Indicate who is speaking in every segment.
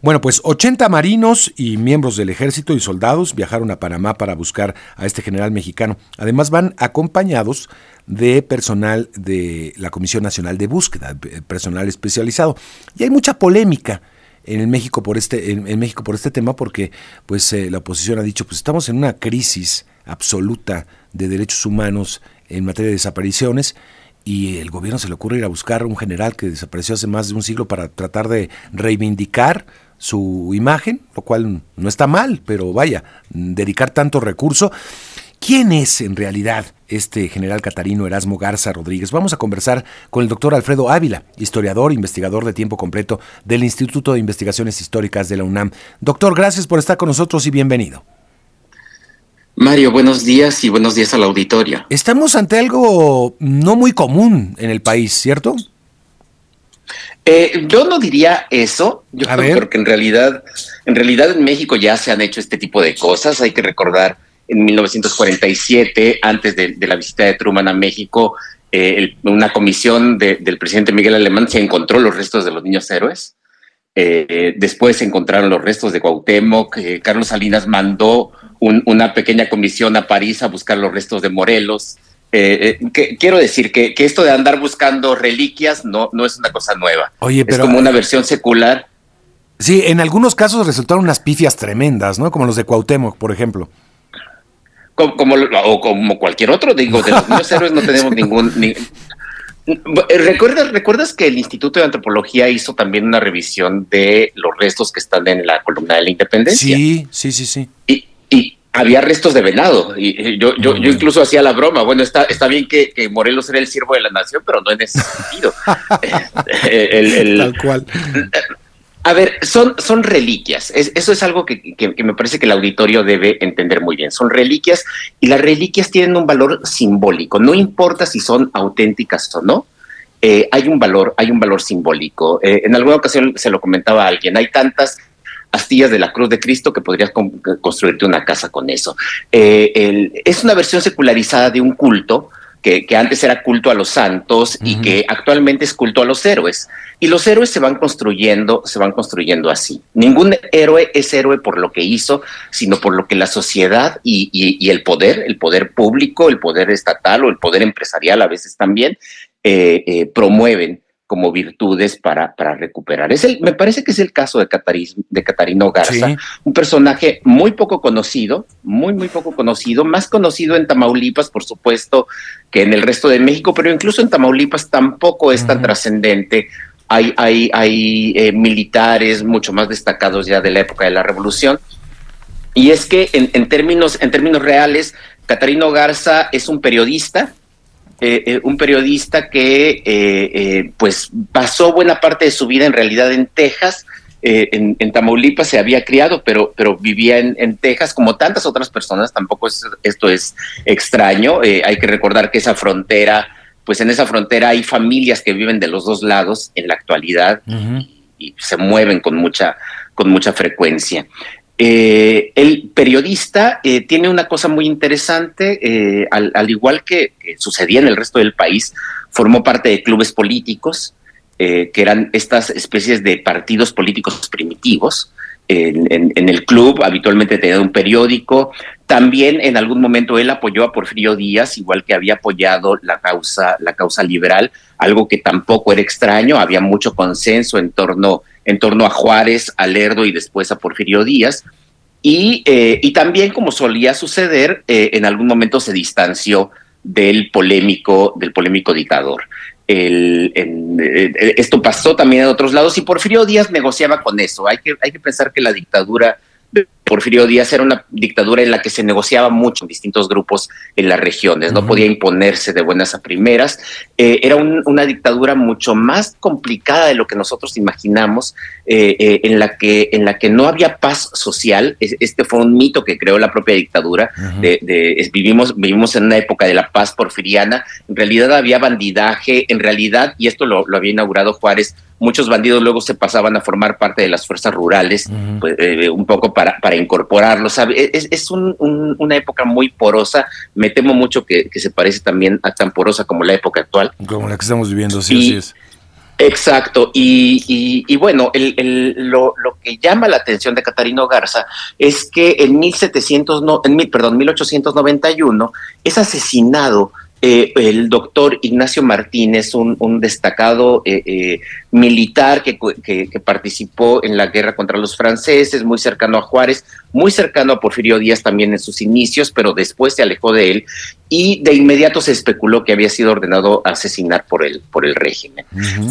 Speaker 1: Bueno, pues 80 marinos y miembros del ejército y soldados viajaron a Panamá para buscar a este general mexicano. Además van acompañados de personal de la Comisión Nacional de Búsqueda, personal especializado. Y hay mucha polémica en México por este en, México por este tema porque pues eh, la oposición ha dicho pues estamos en una crisis absoluta de derechos humanos en materia de desapariciones y el gobierno se le ocurre ir a buscar a un general que desapareció hace más de un siglo para tratar de reivindicar su imagen, lo cual no está mal, pero vaya, dedicar tanto recurso. ¿Quién es en realidad este general catarino Erasmo Garza Rodríguez? Vamos a conversar con el doctor Alfredo Ávila, historiador, investigador de tiempo completo del Instituto de Investigaciones Históricas de la UNAM. Doctor, gracias por estar con nosotros y bienvenido.
Speaker 2: Mario, buenos días y buenos días a la auditoria.
Speaker 1: Estamos ante algo no muy común en el país, ¿cierto?
Speaker 2: Eh, yo no diría eso, yo creo que en realidad, en realidad en México ya se han hecho este tipo de cosas. Hay que recordar en 1947, antes de, la visita de Truman a México, eh, una comisión del presidente Miguel Alemán se encontró los restos de los niños héroes. Eh, después se encontraron los restos de Cuauhtémoc. Carlos Salinas mandó una pequeña comisión a París a buscar los restos de Morelos. Eh, eh, quiero decir que, esto de andar buscando reliquias no, no es una cosa nueva.
Speaker 1: Oye,
Speaker 2: pero, es como una versión secular.
Speaker 1: Sí, en algunos casos resultaron unas pifias tremendas, ¿no? Como los de Cuauhtémoc, por ejemplo.
Speaker 2: Como, o como cualquier otro, digo, de los héroes no tenemos ningún... ¿Recuerdas, ¿Recuerdas que el Instituto de Antropología hizo también una revisión de los restos que están en la columna de la Independencia?
Speaker 1: Sí, sí, sí, sí.
Speaker 2: Y, había restos de venado. Y yo, yo, yo incluso hacía la broma. Bueno, está, está bien que, Morelos era el siervo de la nación, pero no en ese sentido.
Speaker 1: Eh, Tal cual.
Speaker 2: A ver, son, son reliquias. eso es algo que, me parece que el auditorio debe entender muy bien. Son reliquias y las reliquias tienen un valor simbólico. No importa si son auténticas o no. Eh, hay un valor, hay un valor simbólico. Eh, en alguna ocasión se lo comentaba a alguien. Hay tantas astillas de la cruz de Cristo que podrías construirte una casa con eso. Eh, es una versión secularizada de un culto que, antes era culto a los santos y que actualmente es culto a los héroes. Y los héroes se van construyendo, se van construyendo así. Ningún héroe es héroe por lo que hizo, sino por lo que la sociedad y, el poder, el poder público, el poder estatal o el poder empresarial a veces también, eh, eh, promueven como virtudes para, para recuperar. Es el, me parece que es el caso de, de Catarino Garza, un personaje muy poco conocido, muy, muy poco conocido, más conocido en Tamaulipas, por supuesto, que en el resto de México, pero incluso en Tamaulipas tampoco es tan trascendente. Hay, hay, hay eh, militares mucho más destacados ya de la época de la Revolución. Y es que en, en términos, en términos reales, Catarino Garza es un periodista, eh, eh, un periodista que eh, pues pasó buena parte de su vida en realidad en Texas. En, Tamaulipas se había criado, pero, pero vivía en, Texas como tantas otras personas. Tampoco esto es extraño. hay que recordar que esa frontera, pues en esa frontera hay familias que viven de los dos lados en la actualidad y se mueven con mucha, con mucha frecuencia. Eh, el periodista eh, tiene una cosa muy interesante, eh, al, igual que, sucedía en el resto del país, formó parte de clubes políticos, que eran estas especies de partidos políticos primitivos. En, el club habitualmente tenía un periódico. También en algún momento él apoyó a Porfirio Díaz, igual que había apoyado la causa, la causa liberal, algo que tampoco era extraño. Había mucho consenso en torno en torno a Juárez, a Lerdo y después a Porfirio Díaz. Y, eh, y también, como solía suceder, eh, en algún momento se distanció del polémico, del polémico dictador. El, eh, esto pasó también en otros lados y Porfirio Díaz negociaba con eso. Hay que, hay que pensar que la dictadura Porfirio Díaz era una dictadura en la que se negociaba mucho en distintos grupos en las regiones, no podía imponerse de buenas a primeras. Eh, era una dictadura mucho más complicada de lo que nosotros imaginamos, eh, eh, en, la que, en la que no había paz social. Este fue un mito que creó la propia dictadura. de, vivimos, vivimos en una época de la paz porfiriana. En realidad había bandidaje, en realidad, y esto lo había inaugurado Juárez, muchos bandidos luego se pasaban a formar parte de las fuerzas rurales, pues, un poco para, para incorporarlos. Es, es una época muy porosa, me temo mucho que, se parece también a tan porosa como la época actual.
Speaker 1: Como la que estamos viviendo, sí, así es.
Speaker 2: Exacto, y, bueno, lo, que llama la atención de Catarino Garza es que en 1700, no, en, perdón, 1891 es asesinado eh, el doctor Ignacio Martínez, un, destacado eh, eh, militar que, participó en la guerra contra los franceses, muy cercano a Juárez, muy cercano a Porfirio Díaz también en sus inicios, pero después se alejó de él y de inmediato se especuló que había sido ordenado a asesinar por el, por el régimen.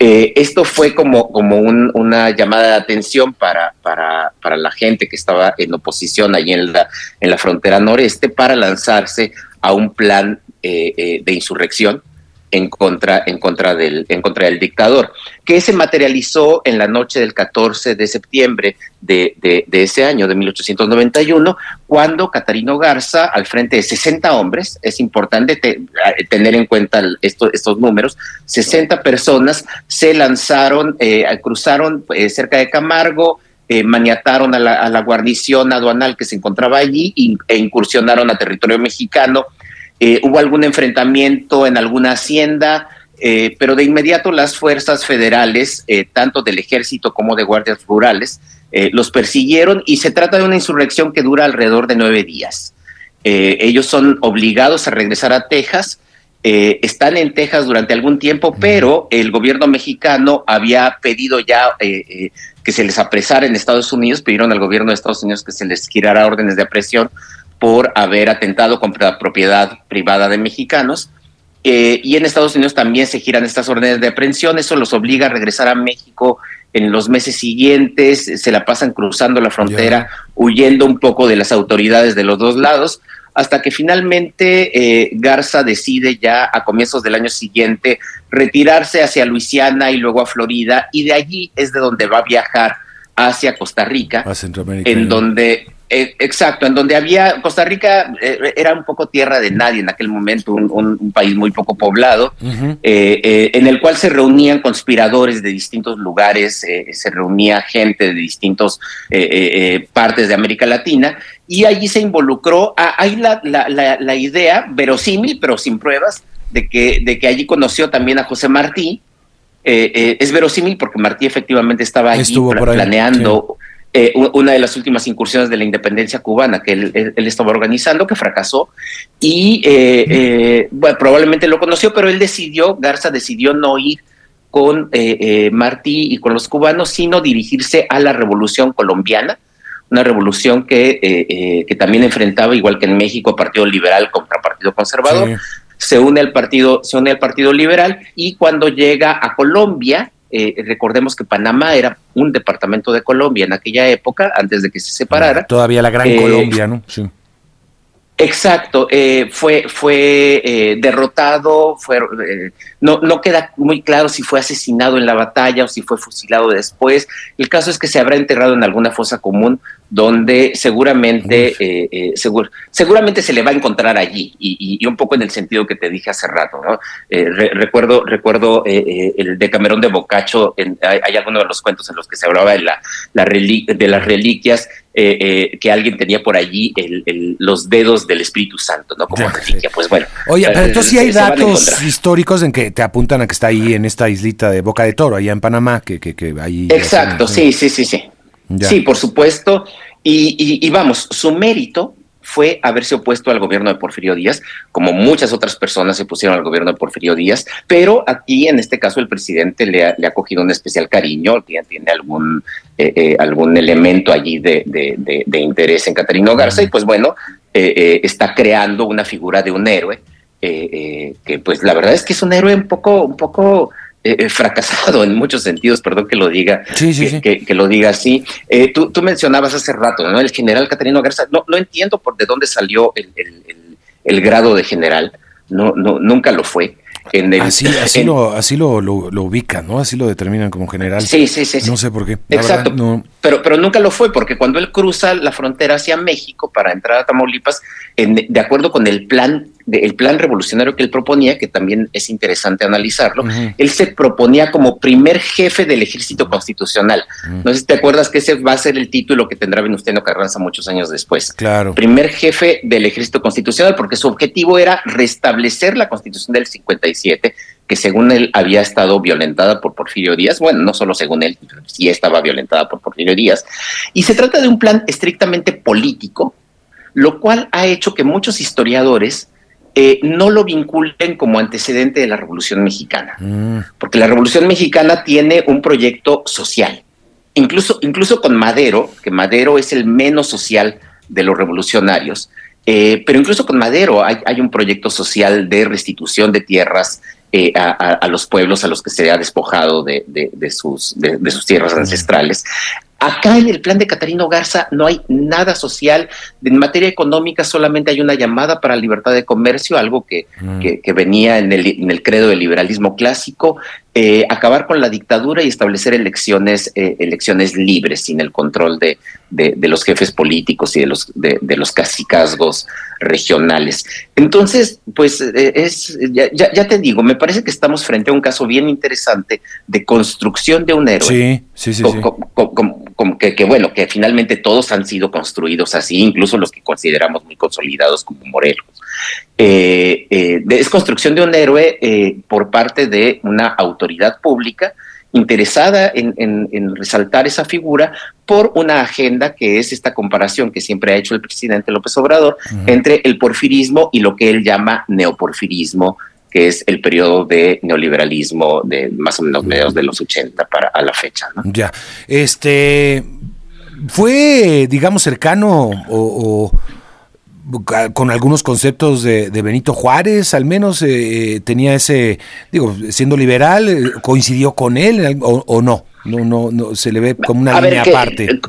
Speaker 2: esto fue como, como una llamada de atención para, para, para la gente que estaba en oposición allí en la, en la frontera noreste para lanzarse a un plan de insurrección en contra, en, contra del, en contra del dictador, que se materializó en la noche del 14 de septiembre de, ese año, de 1891, cuando Catarino Garza, al frente de 60 hombres, es importante tener en cuenta estos números, 60 personas se lanzaron, eh, cruzaron cerca de Camargo, maniataron a la, guarnición aduanal que se encontraba allí e incursionaron a territorio mexicano eh, hubo algún enfrentamiento en alguna hacienda, eh, pero de inmediato las fuerzas federales, eh, tanto del ejército como de guardias rurales, los persiguieron y se trata de una insurrección que dura alrededor de nueve días. ellos son obligados a regresar a Texas, están en Texas durante algún tiempo, pero el gobierno mexicano había pedido ya que se les apresara en Estados Unidos, pidieron al gobierno de Estados Unidos que se les girara órdenes de aprehensión por haber atentado contra la propiedad privada de mexicanos. Eh, y en Estados Unidos también se giran estas órdenes de aprehensión, eso los obliga a regresar a México en los meses siguientes, se la pasan cruzando la frontera, huyendo un poco de las autoridades de los dos lados, hasta que finalmente eh, Garza decide ya a comienzos del año siguiente retirarse hacia Luisiana y luego a Florida, y de allí es de donde va a viajar hacia Costa Rica, en donde eh, exacto, en donde había, Costa Rica eh, era un poco tierra de nadie en aquel momento, un, país muy poco poblado, eh, en el cual se reunían conspiradores de distintos lugares, se reunía gente de distintas partes de América Latina, y allí se involucró, hay la, la, idea, verosímil, pero sin pruebas, de que, de que allí conoció también a José Martí, es verosímil porque Martí efectivamente estaba allí planeando eh, una de las últimas incursiones de la independencia cubana que él, estaba organizando, que fracasó, y eh, eh, bueno, probablemente lo conoció, pero él decidió, Garza decidió no ir con Martí y con los cubanos, sino dirigirse a la revolución colombiana, una revolución que, que también enfrentaba, igual que en México, Partido Liberal contra Partido Conservador. Se une al partido, se une al Partido Liberal y cuando llega a Colombia, eh, recordemos que Panamá era un departamento de Colombia en aquella época, antes de que se separara.
Speaker 1: Todavía la Gran eh, Colombia, ¿no?
Speaker 2: Sí. Exacto, eh, fue, fue derrotado, fue, no, no queda muy claro si fue asesinado en la batalla o si fue fusilado después. El caso es que se habrá enterrado en alguna fosa común donde seguramente, eh, eh, seguramente se le va a encontrar allí, y, un poco en el sentido que te dije hace rato. ¿no? Eh, recuerdo recuerdo el de Camerón de Bocacho, hay, algunos de los cuentos en los que se hablaba de, la, de las reliquias que alguien tenía por allí los dedos del Espíritu Santo, ¿no? Como reliquia. Pues bueno.
Speaker 1: Oye, pero entonces sí hay datos históricos en que te apuntan a que está ahí en esta islita de Boca de Toro, allá en Panamá, que, que, que ahí.
Speaker 2: Exacto, sí, sí, sí, sí. Sí, por supuesto. Y, vamos, su mérito fue haberse opuesto al gobierno de Porfirio Díaz, como muchas otras personas se pusieron al gobierno de Porfirio Díaz, pero aquí en este caso el presidente le ha, cogido un especial cariño, tiene, tiene algún, eh, eh, algún elemento allí de, interés en Catarino Garza y pues bueno, eh, está creando una figura de un héroe, que pues la verdad es que es un héroe un poco, un poco eh, fracasado en muchos sentidos, perdón que lo diga, que, lo diga así. Eh, tú, mencionabas hace rato, ¿no? El general Catarino Garza, no, no entiendo por de dónde salió el, el, grado de general, no, no, nunca lo fue.
Speaker 1: En así así, lo, así lo, lo, ubican, ¿no? Así lo determinan como general.
Speaker 2: Sí, sí, sí.
Speaker 1: No sé por qué.
Speaker 2: Exacto. pero, pero nunca lo fue, porque cuando él cruza la frontera hacia México para entrar a Tamaulipas, de acuerdo con el plan el plan revolucionario que él proponía, que también es interesante analizarlo, él se proponía como primer jefe del ejército constitucional. No sé si te acuerdas que ese va a ser el título que tendrá Venustiano Carranza muchos años después.
Speaker 1: Claro.
Speaker 2: Primer jefe del ejército constitucional, porque su objetivo era restablecer la constitución del 57, que según él había estado violentada por Porfirio Díaz. Bueno, no solo según él, sí estaba violentada por Porfirio Díaz. Y se trata de un plan estrictamente político, lo cual ha hecho que muchos historiadores eh, no lo vinculen como antecedente de la Revolución Mexicana, mm. porque la Revolución Mexicana tiene un proyecto social, incluso, incluso con Madero, que Madero es el menos social de los revolucionarios, eh, pero incluso con Madero hay, un proyecto social de restitución de tierras eh, a, los pueblos a los que se ha despojado de, sus, de, sus tierras ancestrales. Acá en el plan de Catarino Garza no hay nada social. En materia económica solamente hay una llamada para libertad de comercio, algo que, mm. venía en el, en el, credo del liberalismo clásico, eh, acabar con la dictadura y establecer elecciones, eh, elecciones libres, sin el control de, de, los jefes políticos y de los, de, los cacicazgos regionales. Entonces, pues eh, es, ya, ya, te digo, me parece que estamos frente a un caso bien interesante de construcción de un héroe.
Speaker 1: Sí, sí, sí.
Speaker 2: Que, que, bueno, que finalmente todos han sido construidos así, incluso los que consideramos muy consolidados como Morelos. Eh, eh, es construcción de un héroe por parte de una autoridad pública interesada en, resaltar esa figura por una agenda que es esta comparación que siempre ha hecho el presidente López Obrador entre el porfirismo y lo que él llama neoporfirismo, que es el periodo de neoliberalismo de más o menos mediados de los 80 para a la fecha.
Speaker 1: Ya, este fue, digamos, cercano o con algunos conceptos de, Benito Juárez, al menos eh, eh, tenía ese, digo, siendo liberal, eh, coincidió con él o, no, no, no, no, se le ve como una línea aparte.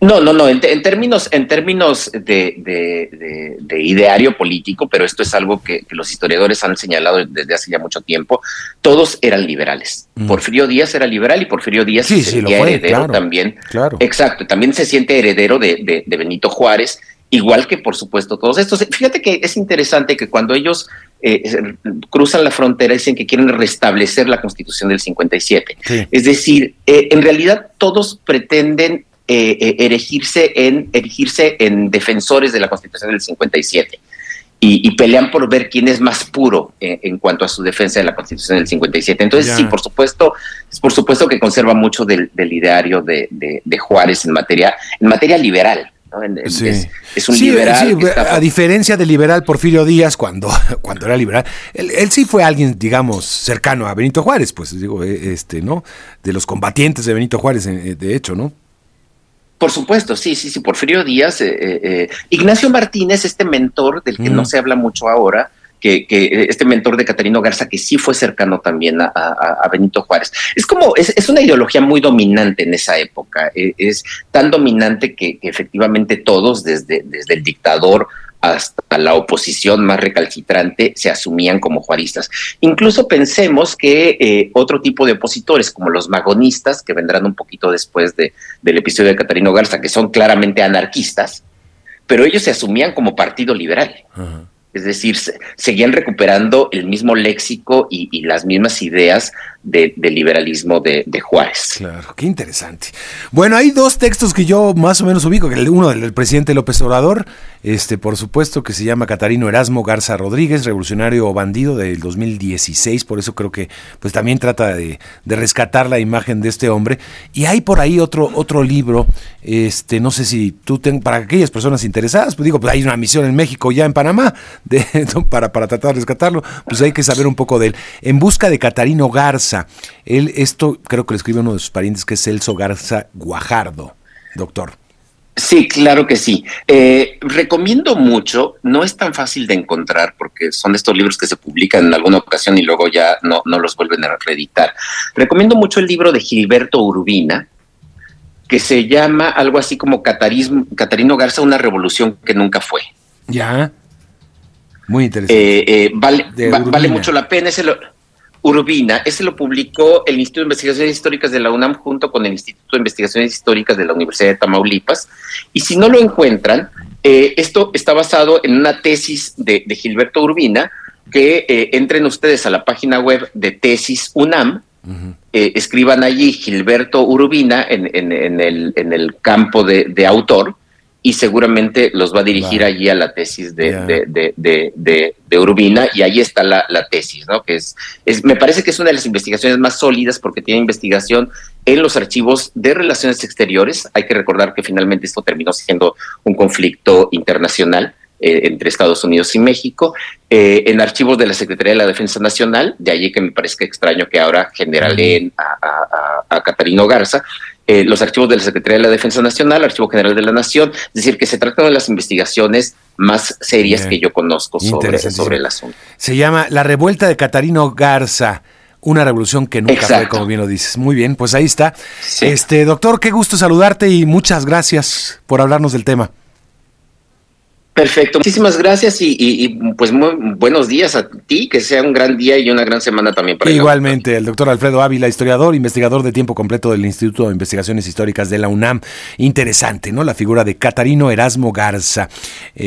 Speaker 2: No, no, no, en, términos, en términos de, ideario político, pero esto es algo que, los historiadores han señalado desde hace ya mucho tiempo, todos eran liberales. Mm. Porfirio Díaz era liberal y Porfirio Díaz se sentía heredero también.
Speaker 1: Claro.
Speaker 2: Exacto, también se siente heredero de, Benito Juárez igual que por supuesto todos estos. Fíjate que es interesante que cuando ellos eh, cruzan la frontera dicen que quieren restablecer la constitución del 57. Es decir, eh, en realidad todos pretenden eh, erigirse, en, erigirse en defensores de la constitución del 57. Y, pelean por ver quién es más puro en cuanto a su defensa de la Constitución del 57. Entonces, sí, por supuesto, por supuesto que conserva mucho del, ideario de, de, Juárez en materia, en materia liberal. Es, un liberal.
Speaker 1: A diferencia del liberal Porfirio Díaz, cuando, cuando era liberal, él, sí fue alguien, digamos, cercano a Benito Juárez, pues digo, eh, este, ¿no? De los combatientes de Benito Juárez, eh, de hecho, ¿no?
Speaker 2: Por supuesto, sí, sí, sí, Porfirio Díaz. Eh, Ignacio Martínez, este mentor del que no mm. se habla mucho ahora, que, este mentor de Catarino Garza, que sí fue cercano también a, Benito Juárez. Es como, es, una ideología muy dominante en esa época, e, es, tan dominante que, efectivamente todos, desde, desde el dictador hasta la oposición más recalcitrante se asumían como juaristas. Incluso pensemos que eh, otro tipo de opositores, como los magonistas, que vendrán un poquito después de, del episodio de Catarino Garza, que son claramente anarquistas, pero ellos se asumían como partido liberal. Es decir, seguían recuperando el mismo léxico y, las mismas ideas del liberalismo de, Juárez.
Speaker 1: Claro, qué interesante. Bueno, hay dos textos que yo más o menos ubico, que uno del presidente López Obrador, este, por supuesto, que se llama Catarino Erasmo Garza Rodríguez, revolucionario bandido del 2016, por eso creo que pues también trata de, rescatar la imagen de este hombre. Y hay por ahí otro, otro libro, este, no sé si tú, ten, para aquellas personas interesadas, pues digo, pues hay una misión en México, ya en Panamá, de, para, para tratar de rescatarlo, pues hay que saber un poco de él. En busca de Catarino Garza, él, esto creo que lo escribe uno de sus parientes, que es Celso Garza Guajardo, doctor.
Speaker 2: Sí, claro que sí. Eh, recomiendo mucho, no es tan fácil de encontrar porque son estos libros que se publican en alguna ocasión y luego ya no, no los vuelven a reeditar. Recomiendo mucho el libro de Gilberto Urbina, que se llama algo así como Catarino Garza, una revolución que nunca fue.
Speaker 1: Ya. Muy interesante.
Speaker 2: Eh, eh, vale, vale mucho la pena. Ese lo, Urbina, ese lo publicó el Instituto de Investigaciones Históricas de la UNAM junto con el Instituto de Investigaciones Históricas de la Universidad de Tamaulipas. Y si no lo encuentran, eh, esto está basado en una tesis de, Gilberto Urbina, que entren ustedes a la página web de Tesis UNAM, escriban allí Gilberto Urbina en, el, campo de, autor y seguramente los va a dirigir allí a la tesis de, de, de, de, Urbina y ahí está la, la, tesis, ¿no? Que es, es, me parece que es una de las investigaciones más sólidas porque tiene investigación en los archivos de relaciones exteriores. Hay que recordar que finalmente esto terminó siendo un conflicto internacional. Eh, entre Estados Unidos y México, eh, en archivos de la Secretaría de la Defensa Nacional, de allí que me parece extraño que ahora generaleen a, a, a, a Catarino Garza, eh, los archivos de la Secretaría de la Defensa Nacional, Archivo General de la Nación, es decir, que se trata de las investigaciones más serias que yo conozco sobre, sobre el asunto.
Speaker 1: Se llama La Revuelta de Catarino Garza. Una revolución que nunca fue, como bien lo dices. Muy bien, pues ahí está. Este, doctor, qué gusto saludarte y muchas gracias por hablarnos del tema.
Speaker 2: Perfecto, muchísimas gracias y, pues muy buenos días a ti, que sea un gran día y una gran semana también para
Speaker 1: Igualmente, el doctor Alfredo Ávila, historiador, investigador de tiempo completo del Instituto de Investigaciones Históricas de la UNAM. Interesante, ¿no? La figura de Catarino Erasmo Garza. Eh,